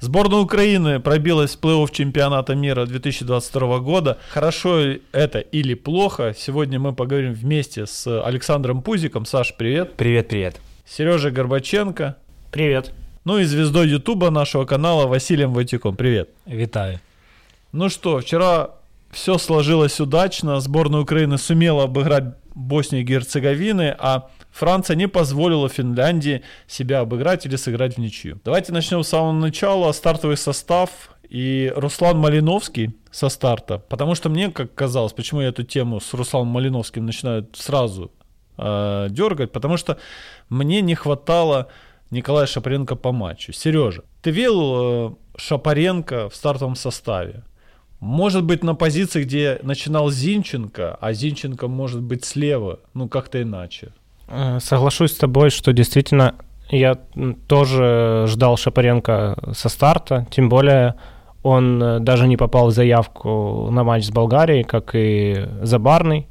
Сборная Украины пробилась в плей-офф чемпионата мира 2022 года. Хорошо это или плохо? Сегодня мы поговорим вместе с Александром Пузиком. Саш, привет. Привет, привет. Сережей Горбаченко. Привет. Ну и звездой Ютуба нашего канала Василием Ватюком. Привет. Витаю. Ну что, вчера все сложилось удачно. Сборная Украины сумела обыграть Боснию и Герцеговины, а Франция не позволила Финляндии себя обыграть или сыграть в ничью. Давайте начнем с самого начала. Стартовый состав и Руслан Малиновский со старта. Потому что мне, как казалось, почему я эту тему с Русланом Малиновским начинаю сразу э, дергать, потому что мне не хватало Николая Шапаренко по матчу. Сережа, ты видел э, Шапаренко в стартовом составе? Может быть, на позиции, где начинал Зинченко, а Зинченко может быть слева, ну как-то иначе. Э, соглашусь с тобой, что действительно я тоже ждал Шапаренко со старта, тем более он э, даже не попал в заявку на матч с Болгарией, как и Забарный,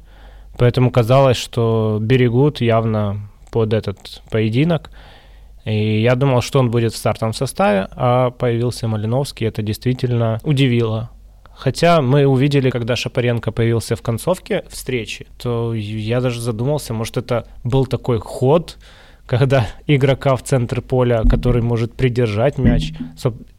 поэтому казалось, что берегут явно под этот поединок. И я думал, что он будет в стартовом составе, а появился Малиновский, это действительно удивило. Хотя мы увидели, когда Шапаренко появился в концовке встречи, то я даже задумался, может это был такой ход, когда игрока в центр поля, который может придержать мяч,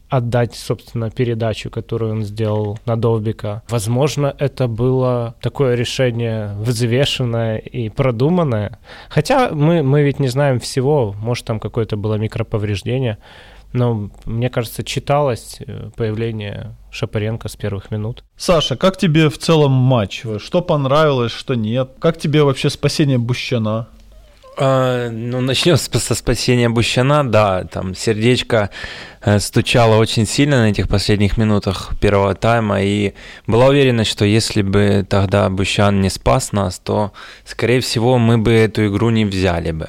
отдать, собственно, передачу, которую он сделал на Довбика. Возможно, это было такое решение взвешенное и продуманное. Хотя мы, мы ведь не знаем всего, может, там какое-то было микроповреждение. Но, мне кажется, читалось э, появление Шапаренко с первых минут. Саша, как тебе в целом матч? Что понравилось, что нет? Как тебе вообще спасение Бущана? А, ну, начнем со спасения Бущана, да, там сердечко э, стучало очень сильно на этих последних минутах первого тайма, и была уверена, что если бы тогда Бущан не спас нас, то, скорее всего, мы бы эту игру не взяли бы.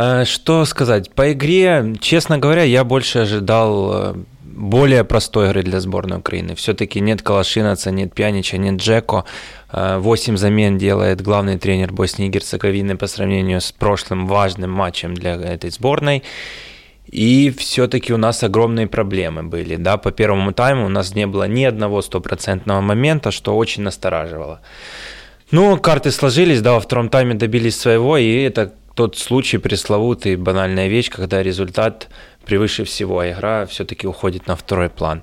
А, что сказать? По игре, честно говоря, я больше ожидал э, более простой игры для сборной Украины. Все-таки нет Калашинаца, нет Пьянича, нет Джеко. Э, восемь замен делает главный тренер Боснии и Герцеговины по сравнению с прошлым важным матчем для этой сборной. И все-таки у нас огромные проблемы были. Да? По первому тайму у нас не было ни одного стопроцентного момента, что очень настораживало. Ну, карты сложились, да, во втором тайме добились своего, и это тот случай пресловутый, банальная вещь, когда результат превыше всего, а игра все-таки уходит на второй план.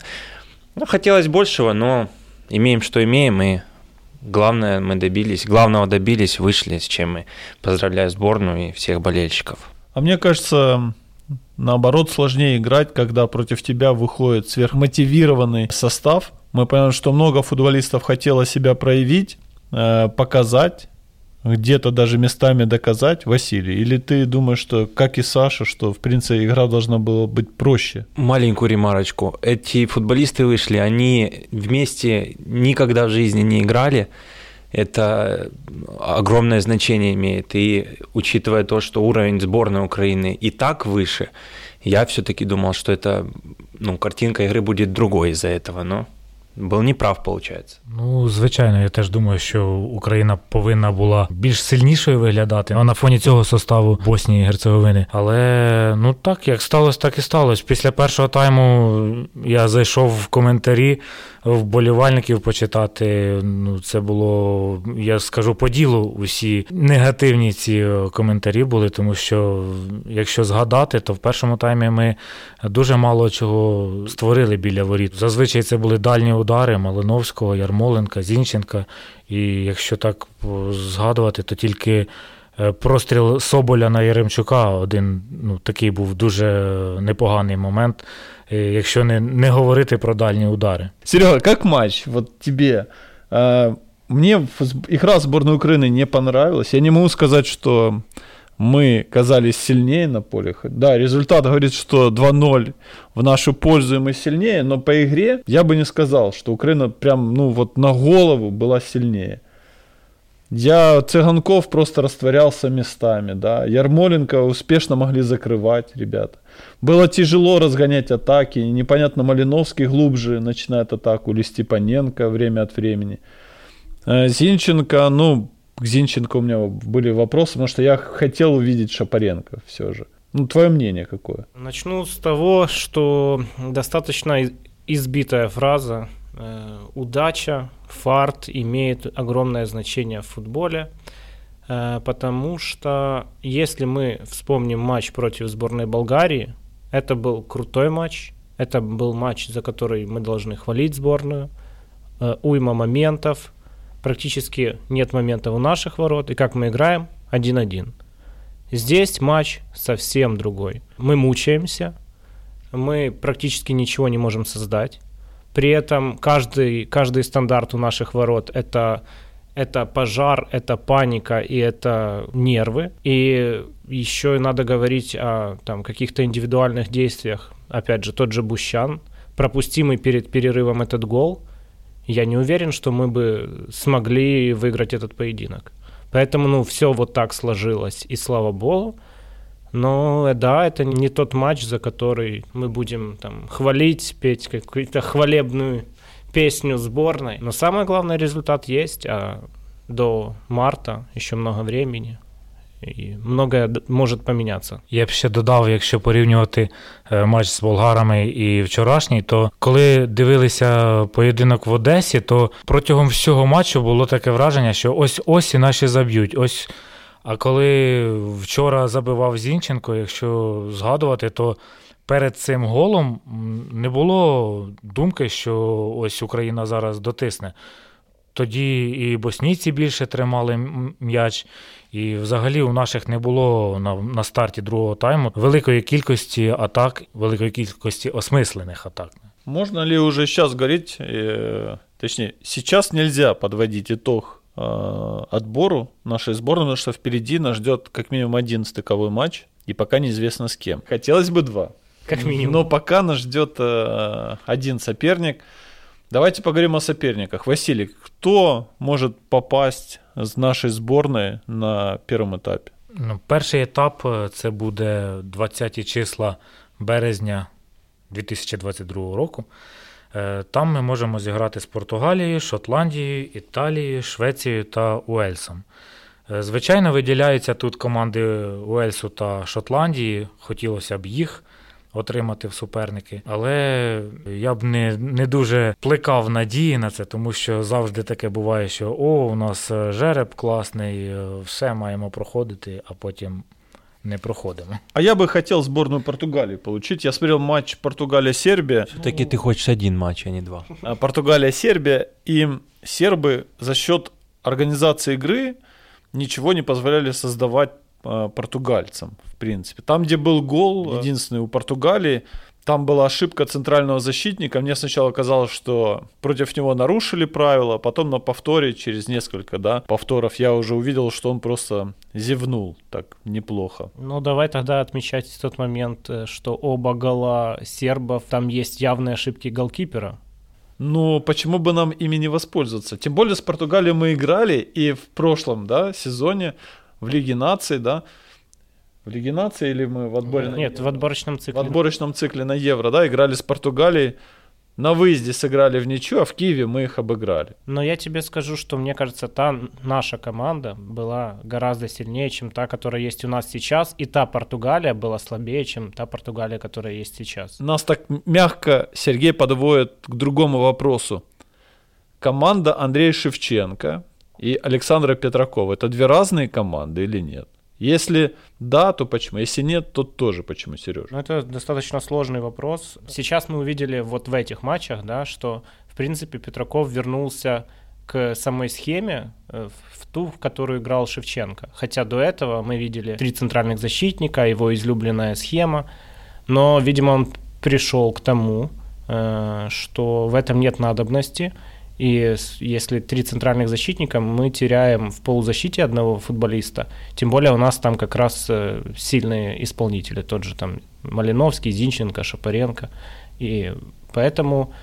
Ну, хотелось большего, но имеем, что имеем, и главное мы добились, главного добились, вышли, с чем мы поздравляю сборную и всех болельщиков. А мне кажется, наоборот, сложнее играть, когда против тебя выходит сверхмотивированный состав. Мы понимаем, что много футболистов хотело себя проявить, э, показать, где-то даже местами доказать, Василий? Или ты думаешь, что, как и Саша, что, в принципе, игра должна была быть проще? Маленькую ремарочку. Эти футболисты вышли, они вместе никогда в жизни не играли. Это огромное значение имеет. И учитывая то, что уровень сборной Украины и так выше, я все-таки думал, что это, ну, картинка игры будет другой из-за этого, но був неправ, виходить. Ну, звичайно, я теж думаю, що Україна повинна була більш сильнішою виглядати на фоні цього составу Боснії і Герцеговини. Але ну так, як сталося, так і сталося. Після першого тайму я зайшов в коментарі вболівальників почитати. Ну, це було, я скажу по ділу, усі негативні ці коментарі були, тому що якщо згадати, то в першому таймі ми дуже мало чого створили біля воріт. Зазвичай це були дальні удари Малиновського, Ярмоленка, Зінченка. І якщо так згадувати, то тільки. Е, простріл Соболя на Яремчука один ну, такий був дуже непоганий момент, е, якщо не не говорити про дальні удари. Серега, як матч? Вот тебе. Мне игра сборной Украины не понравилась. Я не могу сказать, что мы казались сильнее на поле. Да, результат говорит, что 2-0 в нашу пользу и мы сильнее, но по игре я бы не сказал, что Украина прям, ну вот на голову была сильнее. Я Цыганков просто растворялся местами, да. Ярмоленко успешно могли закрывать, ребята. Было тяжело разгонять атаки. Непонятно, Малиновский глубже начинает атаку или Степаненко время от времени. Э, Зинченко, ну, к Зинченко у меня были вопросы, потому что я хотел увидеть Шапаренко все же. Ну, твое мнение какое? Начну с того, что достаточно избитая фраза э, «удача, фарт имеет огромное значение в футболе». Э, потому что если мы вспомним матч против сборной Болгарии, это был крутой матч, это был матч, за который мы должны хвалить сборную, э, уйма моментов, практически нет моментов у наших ворот, и как мы играем? 1-1. Здесь матч совсем другой. Мы мучаемся, мы практически ничего не можем создать. При этом каждый, каждый стандарт у наших ворот это это пожар, это паника и это нервы. И еще надо говорить о там, каких-то индивидуальных действиях. Опять же, тот же Бущан, пропустимый перед перерывом этот гол, я не уверен, что мы бы смогли выиграть этот поединок. Поэтому, ну, все вот так сложилось, и слава богу. Но да, это не тот матч, за который мы будем там хвалить, петь какую-то хвалебную песню сборной. Но самый главный результат есть, а до марта еще много времени. І многое може помінятися. Я б ще додав, якщо порівнювати е, матч з болгарами і вчорашній, то коли дивилися поєдинок в Одесі, то протягом всього матчу було таке враження, що ось ось і наші заб'ють. Ось. А коли вчора забивав Зінченко, якщо згадувати, то перед цим голом не було думки, що ось Україна зараз дотисне. Тоді і боснійці більше тримали м'яч, і взагалі у наших не було на на старті другого тайму великої кількості атак, великої кількості осмислених атак. Можно ли уже сейчас говорить, э, точнее, сейчас нельзя подводить итог э, отбору нашей сборной, потому что впереди нас ждет как минимум один стыковой матч, и пока неизвестно с кем. Хотелось бы два. Как минимум. Но пока нас ждет э, один соперник. Давайте поговорим о соперниках. Василий, кто может попасть з нашої зборної на першому етапі? Ну, Перший етап це буде 20 числа березня 2022 року. Там ми можемо зіграти з Португалією, Шотландією, Італією, Швецією та Уельсом. Звичайно, виділяються тут команди Уельсу та Шотландії. Хотілося б їх отримати в суперники. Але я б не не дуже плекав надії на це, тому що завжди таке буває, що о, у нас е, жереб класний, е, все маємо проходити, а потім. Не проходимо. А я бы хотел сборную Португалии получить. Я смотрел матч Португалия-Сербия. Все-таки ты хочешь один матч, а не два. Португалия-Сербия. И сербы за счет организации игры ничего не позволяли создавать Э, португальцам, в принципе. Там, где был гол, да. единственный у Португалии, там была ошибка центрального защитника. Мне сначала казалось, что против него нарушили правила, потом на повторе, через несколько да, повторов, я уже увидел, что он просто зевнул так неплохо. Ну, давай тогда отмечать тот момент, э, что оба гола сербов, там есть явные ошибки голкипера. Ну, почему бы нам ими не воспользоваться? Тем более с Португалией мы играли, и в прошлом да, сезоне в Лиге наций, да, в Лиге наций или мы в отборе? Нет, в отборочном цикле. В отборочном цикле на Евро, да, играли с Португалией. На выезде сыграли в ничью, а в Киеве мы их обыграли. Но я тебе скажу, что мне кажется, та наша команда была гораздо сильнее, чем та, которая есть у нас сейчас, и та Португалия была слабее, чем та Португалия, которая есть сейчас. Нас так мягко Сергей подводит к другому вопросу. Команда Андрея Шевченко, и Александра Петракова. Это две разные команды или нет? Если да, то почему? Если нет, то тоже почему, Сережа? Ну, это достаточно сложный вопрос. Сейчас мы увидели вот в этих матчах, да, что, в принципе, Петраков вернулся к самой схеме, э, в ту, в которую играл Шевченко. Хотя до этого мы видели три центральных защитника, его излюбленная схема. Но, видимо, он пришел к тому, э, что в этом нет надобности – и если три центральных защитника, мы теряем в полузащите одного футболиста. Тем более у нас там как раз э, сильные исполнители, тот же там Малиновский, Зинченко, Шапаренко. И поэтому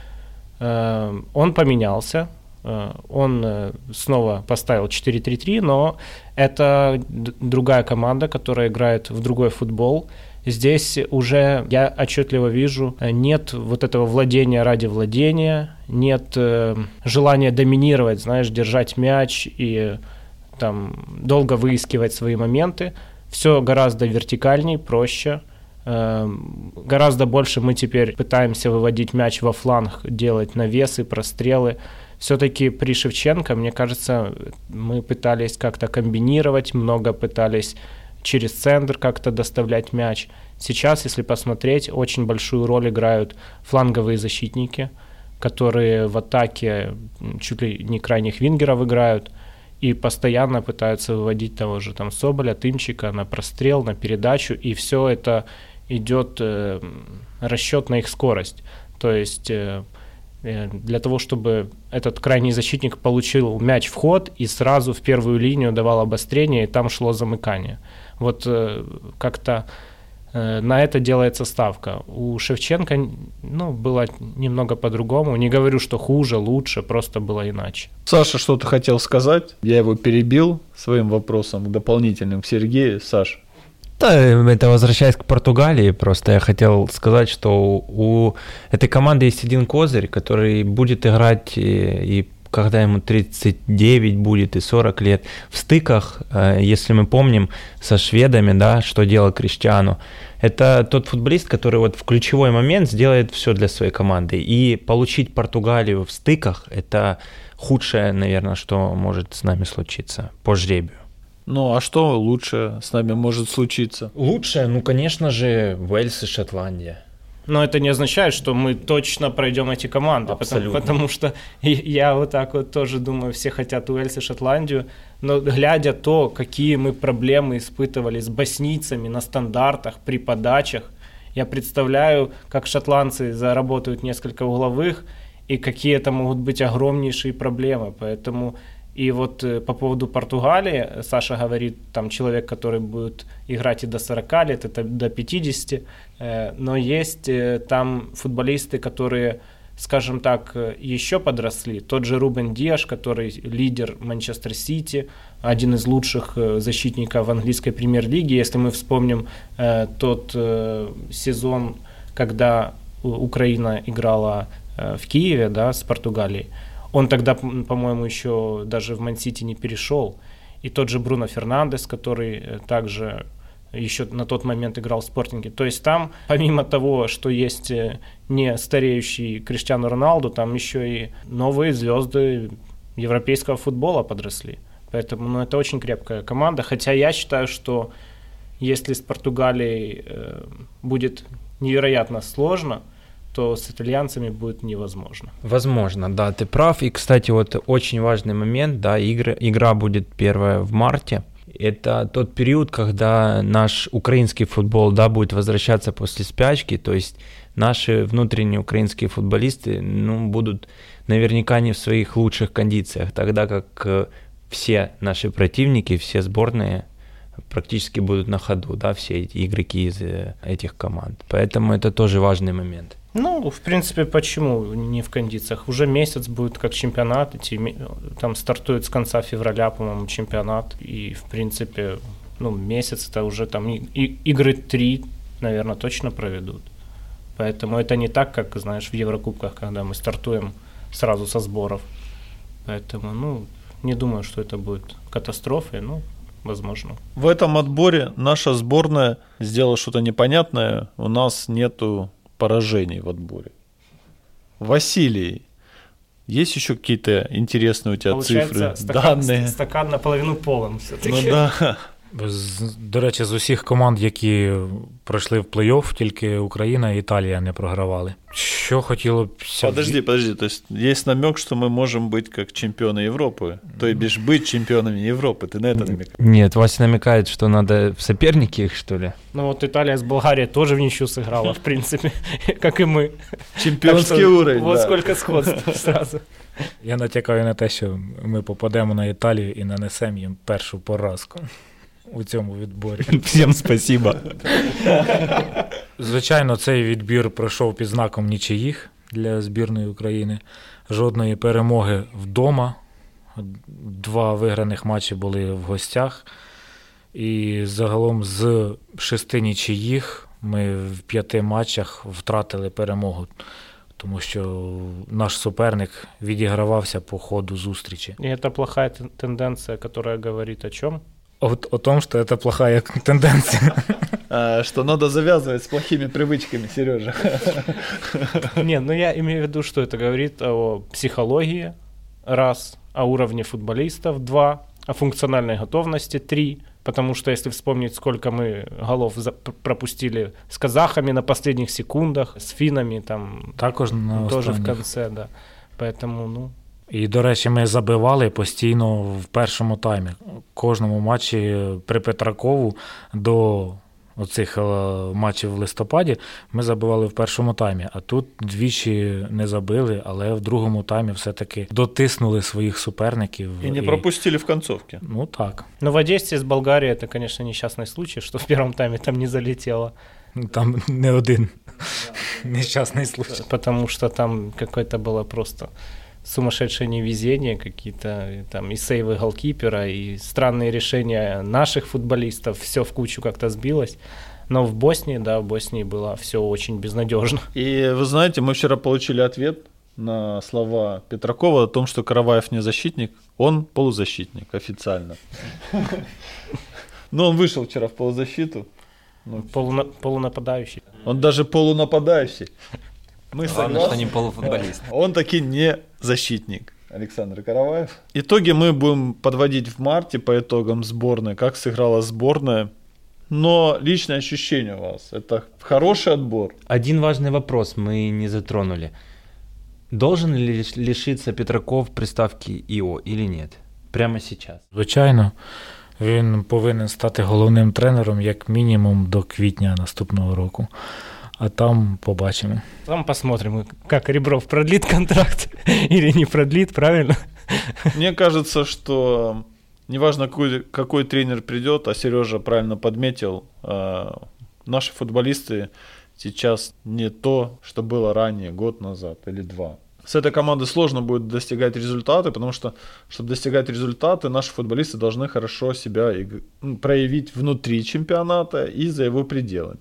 э, он поменялся, э, он э, снова поставил 4-3-3, но это другая команда, которая играет в другой футбол. Здесь уже я отчетливо вижу, э, нет вот этого владения ради владения, нет э, желания доминировать, знаешь, держать мяч и там долго выискивать свои моменты. все гораздо вертикальней, проще. Эм, гораздо больше мы теперь пытаемся выводить мяч во фланг, делать навесы, прострелы. Все-таки при Шевченко, мне кажется, мы пытались как-то комбинировать, много пытались через центр как-то доставлять мяч. Сейчас, если посмотреть, очень большую роль играют фланговые защитники, которые в атаке чуть ли не крайних вингеров играют и постоянно пытаются выводить того же там Соболя, Тымчика на прострел, на передачу, и все это идет э, расчет на их скорость. То есть э, э, для того, чтобы этот крайний защитник получил мяч в ход и сразу в первую линию давал обострение, и там шло замыкание. Вот э, как-то э, на это делается ставка. У Шевченко ну, было немного по-другому. Не говорю, что хуже, лучше, просто было иначе. Саша что-то хотел сказать. Я его перебил своим вопросом дополнительным к Сергею. Саш, да, это возвращаясь к Португалии, просто я хотел сказать, что у этой команды есть один козырь, который будет играть и, и когда ему 39 будет и 40 лет. В стыках, э, если мы помним, со шведами, да, что делал Криштиану, это тот футболист, который вот в ключевой момент сделает все для своей команды. И получить Португалию в стыках – это худшее, наверное, что может с нами случиться по жребию. Ну, а что лучше с нами может случиться? Лучше, ну, конечно же, Уэльс и Шотландия. Но это не означает, что мы точно пройдем эти команды, потому, потому что я вот так вот тоже думаю, все хотят Уэльс и Шотландию, но глядя то, какие мы проблемы испытывали с боснийцами на стандартах, при подачах, я представляю, как шотландцы заработают несколько угловых, и какие это могут быть огромнейшие проблемы. Поэтому и вот э, по поводу Португалии, Саша говорит, там человек, который будет играть и до 40 лет, это до 50, э, но есть э, там футболисты, которые, скажем так, еще подросли. Тот же Рубен Диаш, который лидер Манчестер Сити, один из лучших защитников английской премьер-лиги. Если мы вспомним тот сезон, когда Украина играла в Киеве да, с Португалией, он тогда, по-моему, еще даже в Мансити не перешел. И тот же Бруно Фернандес, который э, также еще на тот момент играл в спортинге. То есть там, помимо того, что есть э, не стареющий Криштиану Роналду, там еще и новые звезды европейского футбола подросли. Поэтому ну, это очень крепкая команда. Хотя я считаю, что если с Португалией э, будет невероятно сложно, то с итальянцами будет невозможно. Возможно, да, ты прав. И, кстати, вот очень важный момент, да, игры, игра будет первая в марте. Это тот период, когда наш украинский футбол, да, будет возвращаться после спячки, то есть наши внутренние украинские футболисты, ну, будут наверняка не в своих лучших кондициях, тогда как э, все наши противники, все сборные практически будут на ходу, да, все эти игроки из э, этих команд. Поэтому это тоже важный момент. Ну, в принципе, почему не в кондициях? Уже месяц будет как чемпионат идти, там стартует с конца февраля, по-моему, чемпионат, и, в принципе, ну, месяц это уже там и, и, игры три, наверное, точно проведут. Поэтому это не так, как, знаешь, в Еврокубках, когда мы стартуем сразу со сборов. Поэтому, ну, не думаю, что это будет катастрофой, ну, возможно. В этом отборе наша сборная сделала что-то непонятное. У нас нету поражений в отборе. Василий, есть еще какие-то интересные у тебя Получается, цифры, стакан, данные? Стакан наполовину полон все-таки. Ну да. До речі, з усіх команд, які пройшли в плей-офф, тільки Україна і Італія не програвали. Що хотіло б... Подожди, подожди, то есть есть намек, что мы можем быть как чемпионы Европы, то и бишь быть чемпионами Европы, ты на это намекаешь? Нет, Вася намекает, что надо в соперники их, что ли? Ну вот Италия с Болгарией тоже в ничью сыграла, в принципе, как и мы. Чемпионский уровень, Вот сколько сходств сразу. Я натякаю на те, що ми попадемо на Італію і нанесемо їм першу поразку у цьому відборі. Всім спасибо. Звичайно, цей відбір пройшов під знаком нічиїх для збірної України. Жодної перемоги вдома. Два виграних матчі були в гостях. І загалом з шести нічиїх ми в п'яти матчах втратили перемогу. Тому що наш суперник відігравався по ходу зустрічі. І це плохая тенденція, яка говорить о чому? О, о том, что это плохая тенденция. А, что надо завязывать с плохими привычками, Сережа. Не, ну я имею в виду, что это говорит о психологии, раз, о уровне футболистов, два, о функциональной готовности, три, потому что если вспомнить, сколько мы голов за- пропустили с казахами на последних секундах, с финами там Також на тоже в конце, да. Поэтому, ну, І, до речі, ми забивали постійно в першому таймі. Кожному матчі при Петракову до оцих е, матчів в листопаді ми забивали в першому таймі. А тут двічі не забили, але в другому таймі все-таки дотиснули своїх суперників. И не пропустили в концовке. Ну так. но в Одессе с Болгарией это, конечно, несчастный случай, что в первом тайме там не залетело, Там не один нещасний случай. потому что там какое-то было просто сумасшедшее невезение, какие-то э, там и сейвы голкипера, и странные решения наших футболистов, все в кучу как-то сбилось. Но в Боснии, да, в Боснии было все очень безнадежно. И вы знаете, мы вчера получили ответ на слова Петракова о том, что Караваев не защитник, он полузащитник официально. Но он вышел вчера в полузащиту. Ну, Полуна- полунападающий. Он даже полунападающий. Мы Главное, что согласны. не полуфутболист. Он таки не защитник. Александр Караваев. Итоги мы будем подводить в марте по итогам сборной, как сыграла сборная. Но личное ощущение у вас, это хороший отбор. Один важный вопрос мы не затронули. Должен ли лиш- лишиться Петраков приставки ИО или нет? Прямо сейчас. Звичайно, він повинен стати головним тренером як мінімум до квітня наступного року. А там побачимо. Там посмотрим, как Ребров продлит контракт или не продлит, правильно? Мне кажется, что неважно, какой, какой тренер придет, а Сережа правильно подметил, э, наши футболисты сейчас не то, что было ранее, год назад или два. С этой командой сложно будет достигать результаты, потому что, чтобы достигать результаты, наши футболисты должны хорошо себя проявить внутри чемпионата и за его пределами.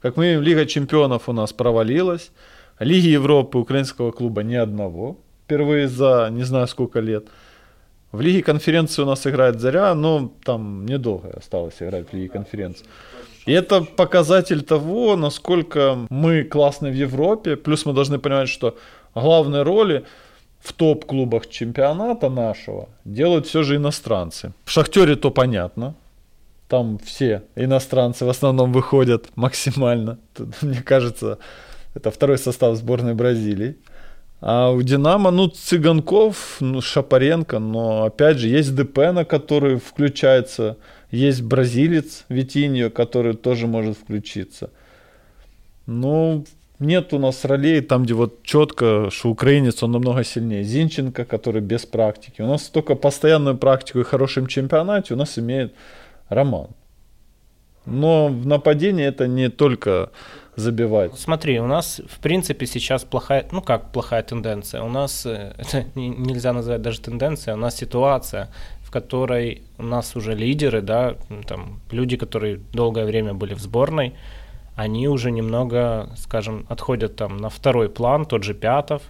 Как мы видим, Лига чемпионов у нас провалилась, Лиги Европы украинского клуба ни одного, впервые за не знаю сколько лет. В Лиге конференции у нас играет Заря, но там недолго осталось играть в Лиге конференции. И это показатель того, насколько мы классны в Европе. Плюс мы должны понимать, что главные роли в топ-клубах чемпионата нашего делают все же иностранцы. В Шахтере то понятно. Там все иностранцы в основном выходят максимально. Тут, мне кажется, это второй состав сборной Бразилии. А у Динамо, ну, Цыганков, ну, Шапаренко, но опять же есть Депена, который включается, есть бразилец Витиньо, который тоже может включиться. Ну, нет у нас ролей там, где вот четко, что украинец, он намного сильнее. Зинченко, который без практики. У нас только постоянную практику и хорошем чемпионате у нас имеет Роман. Но в нападении это не только забивать. Смотри, у нас, в принципе, сейчас плохая, ну как плохая тенденция, у нас, э, это не- нельзя назвать даже тенденция, у нас ситуация, в которой у нас уже лидеры, да, там, люди, которые долгое время были в сборной, они уже немного, скажем, отходят там на второй план, тот же Пятов,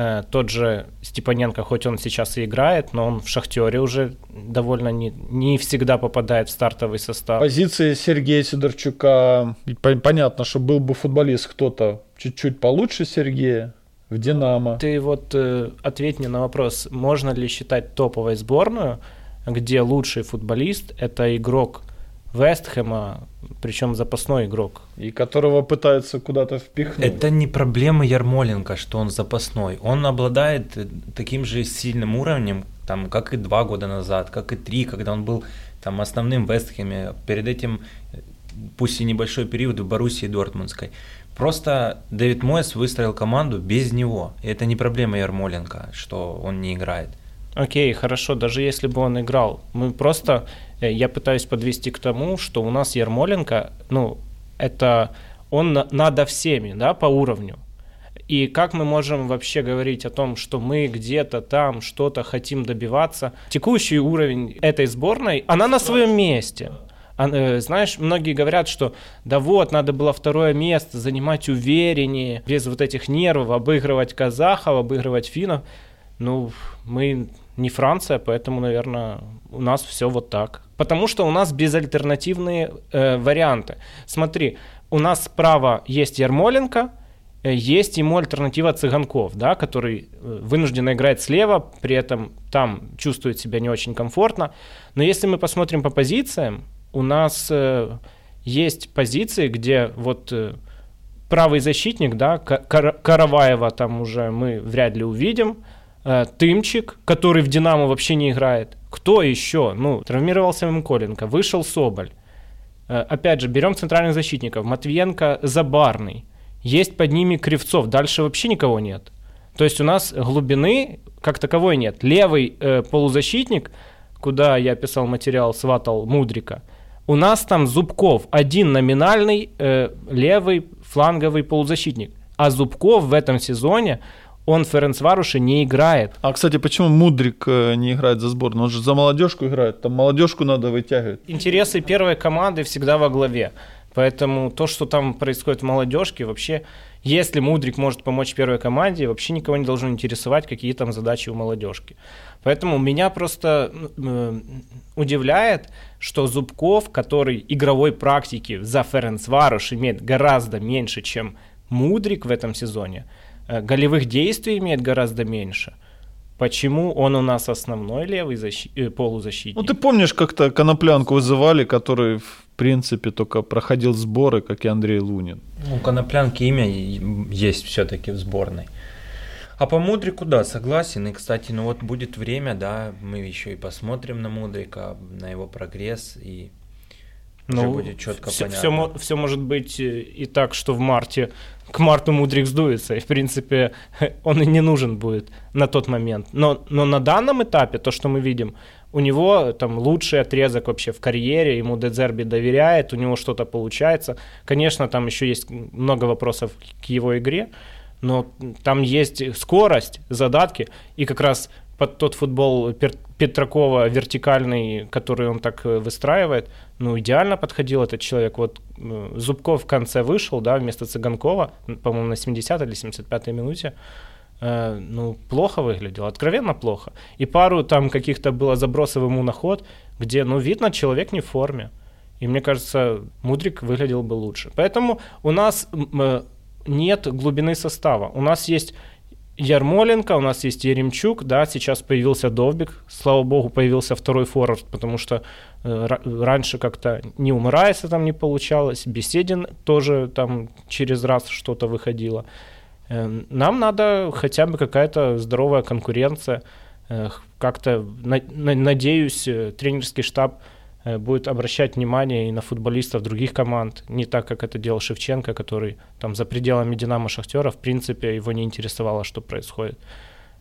э, тот же Степаненко, хоть он сейчас и играет, но он в Шахтере уже довольно не, не всегда попадает в стартовый состав. Позиции Сергея Сидорчука, понятно, что был бы футболист кто-то чуть-чуть получше Сергея в Динамо. Ты вот э, ответь мне на вопрос, можно ли считать топовой сборную, где лучший футболист это игрок Вестхэма, причем запасной игрок. И которого пытаются куда-то впихнуть. Это не проблема Ярмоленко, что он запасной. Он обладает э, таким же сильным уровнем, там, как и два года назад, как и три, когда он был там основным Вестхэме. Перед этим, э, пусть и небольшой период в Боруссии Дортмундской. Просто Дэвид Мойс выстроил команду без него. И это не проблема Ярмоленко, что он не играет. Окей, хорошо, даже если бы он играл, мы просто, э, я пытаюсь подвести к тому, что у нас Ярмоленко, ну, это он на- надо всеми, да, по уровню. И как мы можем вообще говорить о том, что мы где-то там что-то хотим добиваться? Текущий уровень этой сборной, она на своем месте. Э, Знаешь, многие говорят, что да вот, надо было второе место занимать увереннее, без вот этих нервов, обыгрывать казахов, обыгрывать финнов. Ну, мы не Франция, поэтому, наверное, у нас все вот так. Потому что у нас безальтернативные э, варианты. Смотри, у нас справа есть Ермоленко, э, есть ему альтернатива Цыганков, да, который э, вынужденно играет слева, при этом там чувствует себя не очень комфортно. Но если мы посмотрим по позициям, у нас э, есть позиции, где вот э, правый защитник, да, Кар- Караваева там уже мы вряд ли увидим, э, Тымчик, который в Динамо вообще не играет. Кто еще? Ну, травмировался Мколенко, вышел Соболь. Э, опять же, берем центральных защитников. Матвиенко, Забарный. Есть под ними Кривцов. Дальше вообще никого нет. То есть у нас глубины как таковой нет. Левый э, полузащитник, куда я писал материал, сватал Мудрика, у нас там Зубков, один номинальный э, левый фланговый полузащитник. А Зубков в этом сезоне он Ференцваруше не играет. А, кстати, почему Мудрик э, не играет за сборную? Он же за молодежку играет, там молодежку надо вытягивать. Интересы первой команды всегда во главе. Поэтому то, что там происходит в молодежке, вообще, если Мудрик может помочь первой команде, вообще никого не должно интересовать, какие там задачи у молодежки. Поэтому меня просто э, удивляет, что Зубков, который игровой практики за Ференцваруш имеет гораздо меньше, чем Мудрик в этом сезоне, голевых действий имеет гораздо меньше. Почему он у нас основной левый защи... э, полузащитник? Ну, ты помнишь, как-то Коноплянку вызывали, который, в принципе, только проходил сборы, как и Андрей Лунин. Ну, Коноплянки имя есть все-таки в сборной. А по Мудрику, да, согласен. И, кстати, ну вот будет время, да, мы еще и посмотрим на Мудрика, на его прогресс, и ну, уже будет четко все, понятно. Все, все может быть э, и так, что в марте к марту Мудрик сдуется, и, в принципе, он и не нужен будет на тот момент. Но, но на данном этапе, то, что мы видим, у него там лучший отрезок вообще в карьере, ему Дезерби доверяет, у него что-то получается. Конечно, там еще есть много вопросов к его игре, но там есть скорость, задатки, и как раз под тот футбол Петракова вертикальный, который он так э, выстраивает, ну, идеально подходил этот человек. Вот Зубков в конце вышел, да, вместо Цыганкова, по-моему, на 70 или 75-й минуте, э, ну, плохо выглядел, откровенно плохо. И пару там каких-то было забросов ему на ход, где, ну, видно, человек не в форме. И мне кажется, Мудрик выглядел бы лучше. Поэтому у нас э, нет глубины состава. У нас есть Ярмоленко, у нас есть Еремчук, да, сейчас появился Довбик, слава богу, появился второй форвард, потому что э, раньше как-то не у Мрайса там не получалось, Беседин тоже там через раз что-то выходило. Э, нам надо хотя бы какая-то здоровая конкуренция, э, как-то, на, на, надеюсь, тренерский штаб будет обращать внимание и на футболистов других команд, не так, как это делал Шевченко, который там за пределами Динамо Шахтера, в принципе, его не интересовало, что происходит.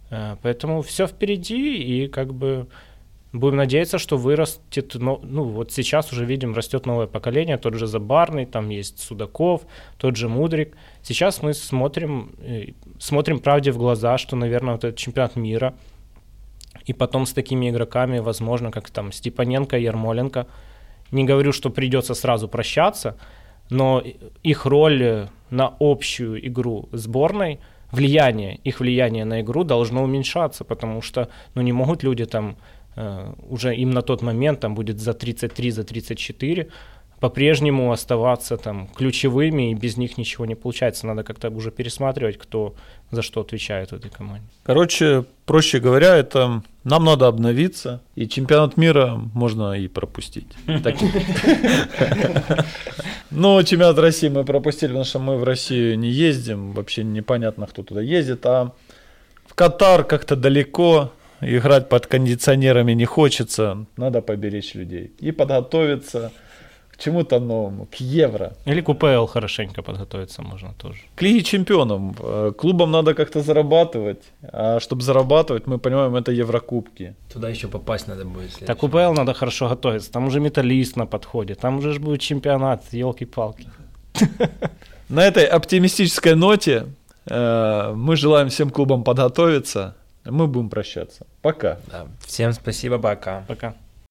Э, поэтому все впереди, и как бы будем надеяться, что вырастет, ну, ну вот сейчас уже видим, растет новое поколение, тот же Забарный, там есть Судаков, тот же Мудрик. Сейчас мы смотрим, э, смотрим правде в глаза, что, наверное, вот этот чемпионат мира – и потом с такими игроками, возможно, как там Степаненко, Ермоленко. Не говорю, что придется сразу прощаться, но их роль на общую игру сборной, влияние, их влияние на игру должно уменьшаться, потому что ну, не могут люди там э, уже им на тот момент там будет за 33, за 34 по-прежнему оставаться там ключевыми, и без них ничего не получается. Надо как-то уже пересматривать, кто за что отвечает в этой команде. Короче, проще говоря, это нам надо обновиться, и чемпионат мира можно и пропустить. Но чемпионат России мы пропустили, потому что мы в Россию не ездим, вообще непонятно, кто туда ездит, а в Катар как-то далеко, играть под кондиционерами не хочется, надо поберечь людей и подготовиться – чему-то новому, к евро. Или к УПЛ хорошенько подготовиться можно тоже. К Лиге чемпионов. Э, клубам надо как-то зарабатывать. А чтобы зарабатывать, мы понимаем, это Еврокубки. Туда еще попасть надо будет. Так УПЛ надо хорошо готовиться. Там уже металлист на подходе. Там уже же будет чемпионат, елки-палки. На этой оптимистической ноте э, мы желаем всем клубам подготовиться. Мы будем прощаться. Пока. Всем спасибо, пока. Пока.